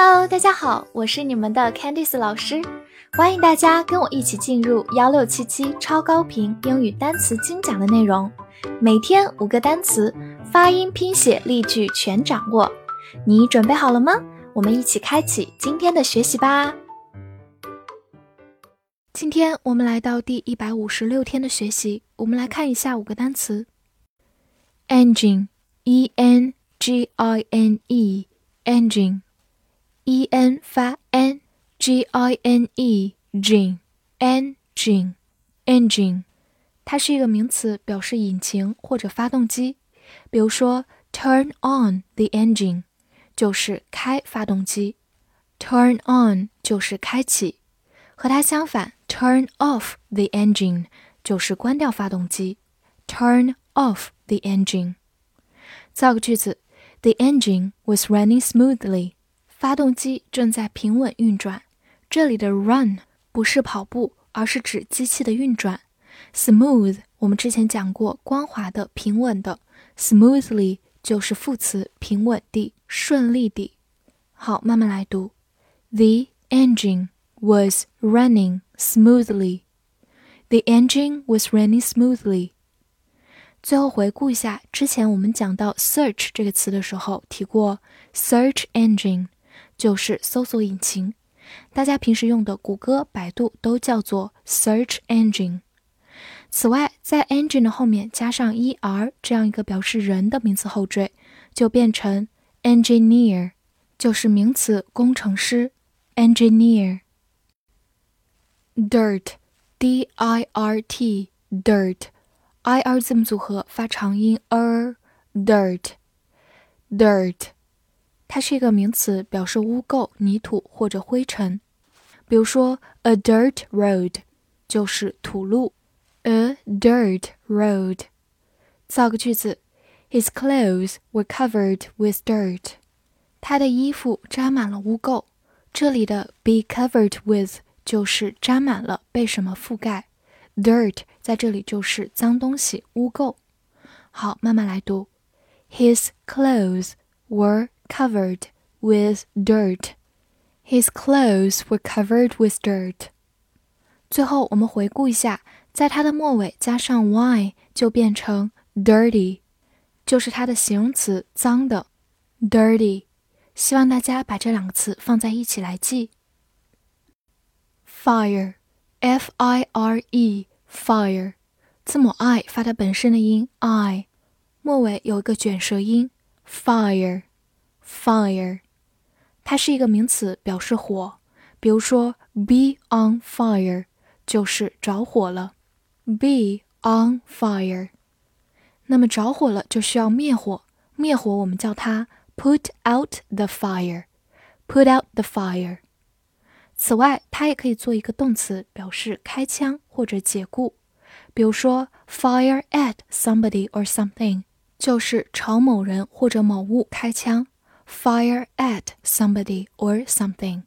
Hello，大家好，我是你们的 Candice 老师，欢迎大家跟我一起进入幺六七七超高频英语单词精讲的内容，每天五个单词，发音、拼写、例句全掌握，你准备好了吗？我们一起开启今天的学习吧。今天我们来到第一百五十六天的学习，我们来看一下五个单词：engine，e n g i n e，engine。e n 发 n，g i n e，engine，engine，engine，它是一个名词，表示引擎或者发动机。比如说，turn on the engine，就是开发动机；turn on 就是开启。和它相反，turn off the engine 就是关掉发动机。turn off the engine。造个句子：The engine was running smoothly。 发动机正在平稳运转。这里的 run 不是跑步，而是指机器的运转。smooth 我们之前讲过，光滑的、平稳的。smoothly 就是副词，平稳地、顺利地。好，慢慢来读。The engine was running smoothly. The engine was running smoothly. 最后回顾一下，之前我们讲到 search 这个词的时候提过 search engine。就是搜索引擎，大家平时用的谷歌、百度都叫做 search engine。此外，在 engine 的后面加上 er 这样一个表示人的名词后缀，就变成 engineer，就是名词工程师 engineer。dirt，d i r t，dirt，i r 字母组合发长音 er，dirt，dirt。它是一个名词，表示污垢、泥土或者灰尘。比如说，a dirt road 就是土路。a dirt road。造个句子：His clothes were covered with dirt。他的衣服沾满了污垢。这里的 be covered with 就是沾满了，被什么覆盖。dirt 在这里就是脏东西、污垢。好，慢慢来读。His clothes were covered with dirt. His clothes were covered with dirt. 最后，我们回顾一下，在它的末尾加上 y 就变成 dirty，就是它的形容词，脏的 dirty。希望大家把这两个词放在一起来记。fire，f i r e，fire，字母 i 发它本身的音 i，末尾有一个卷舌音 fire。 Fire，它是一个名词，表示火。比如说，be on fire 就是着火了。Be on fire，那么着火了就需要灭火。灭火我们叫它 put out the fire。Put out the fire。此外，它也可以做一个动词，表示开枪或者解雇。比如说，fire at somebody or something 就是朝某人或者某物开枪。Fire at somebody or something。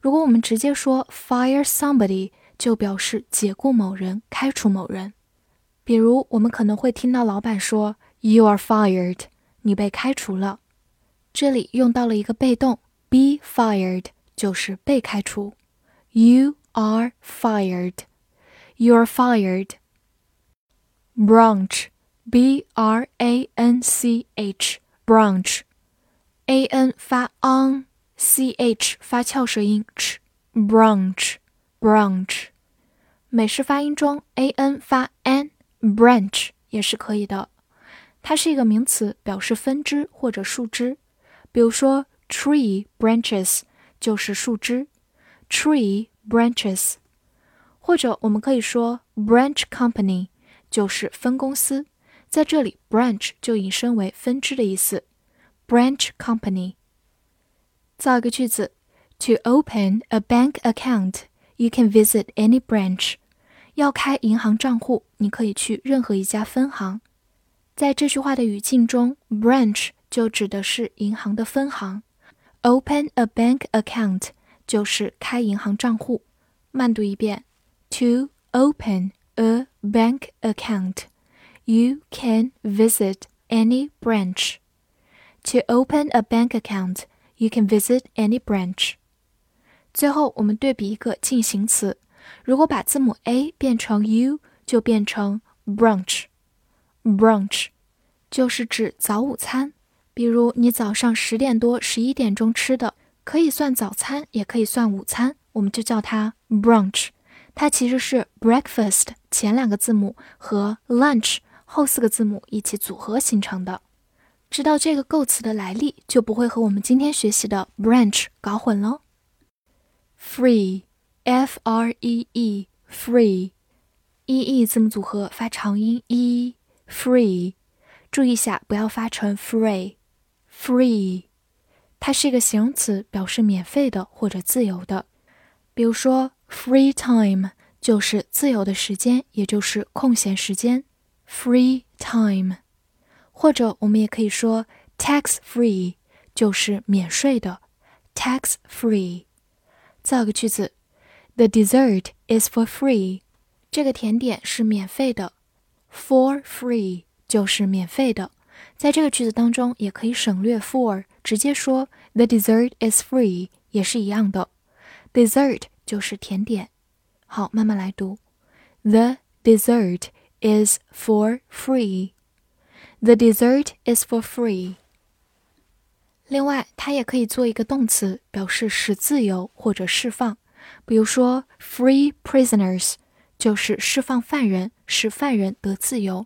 如果我们直接说 fire somebody，就表示解雇某人、开除某人。比如，我们可能会听到老板说 "You are fired"，你被开除了。这里用到了一个被动，be fired，就是被开除。You are fired. You are fired. Branch，b r a n c h，branch。 a n 发 on，c h 发翘舌音 ch，branch，branch。美式发音中 a n 发 n，branch 也是可以的。它是一个名词，表示分支或者树枝。比如说，tree branches 就是树枝，tree branches。或者我们可以说 branch company 就是分公司，在这里 branch 就引申为分支的意思。branch company。造一个句子：To open a bank account, you can visit any branch。要开银行账户，你可以去任何一家分行。在这句话的语境中，branch 就指的是银行的分行。Open a bank account 就是开银行账户。慢读一遍：To open a bank account, you can visit any branch. To open a bank account, You can visit any branch。最后，我们对比一个进行词，如果把字母 a 变成 u，就变成 brunch。brunch 就是指早午餐，比如你早上十点多、十一点钟吃的，可以算早餐，也可以算午餐，我们就叫它 brunch。它其实是 breakfast 前两个字母和 lunch 后四个字母一起组合形成的。知道这个构词的来历，就不会和我们今天学习的 branch 搞混喽。free，f r e e，free，e e 字母组合发长音 e，free，注意一下不要发成 free，free，它是一个形容词，表示免费的或者自由的。比如说 free time 就是自由的时间，也就是空闲时间，free time。或者我们也可以说 tax free，就是免税的 tax free。造个句子：The dessert is for free。这个甜点是免费的，for free 就是免费的。在这个句子当中，也可以省略 for，直接说 The dessert is free 也是一样的。Dessert 就是甜点。好，慢慢来读：The dessert is for free。 The dessert is for free。另外，它也可以做一个动词，表示使自由或者释放。比如说，free prisoners 就是释放犯人，使犯人得自由。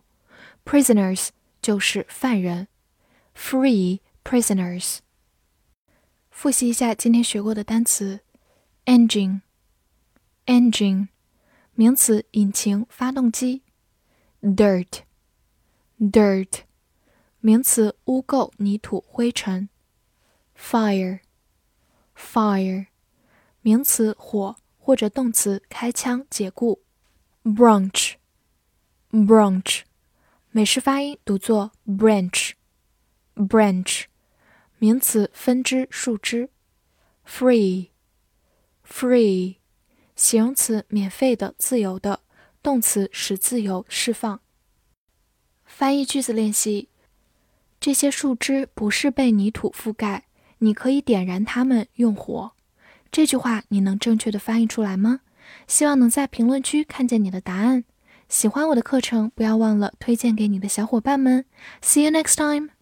Prisoners 就是犯人。Free prisoners。复习一下今天学过的单词：engine。engine 名词，引擎、发动机。dirt。dirt，名词，污垢、泥土、灰尘。fire，fire，名词，火或者动词，开枪、解雇。branch，branch，美式发音读作 branch，branch，名词，分支、树枝。free，free，形容词，免费的、自由的；动词，使自由、释放。翻译句子练习：这些树枝不是被泥土覆盖，你可以点燃它们用火。这句话你能正确的翻译出来吗？希望能在评论区看见你的答案。喜欢我的课程，不要忘了推荐给你的小伙伴们。See you next time.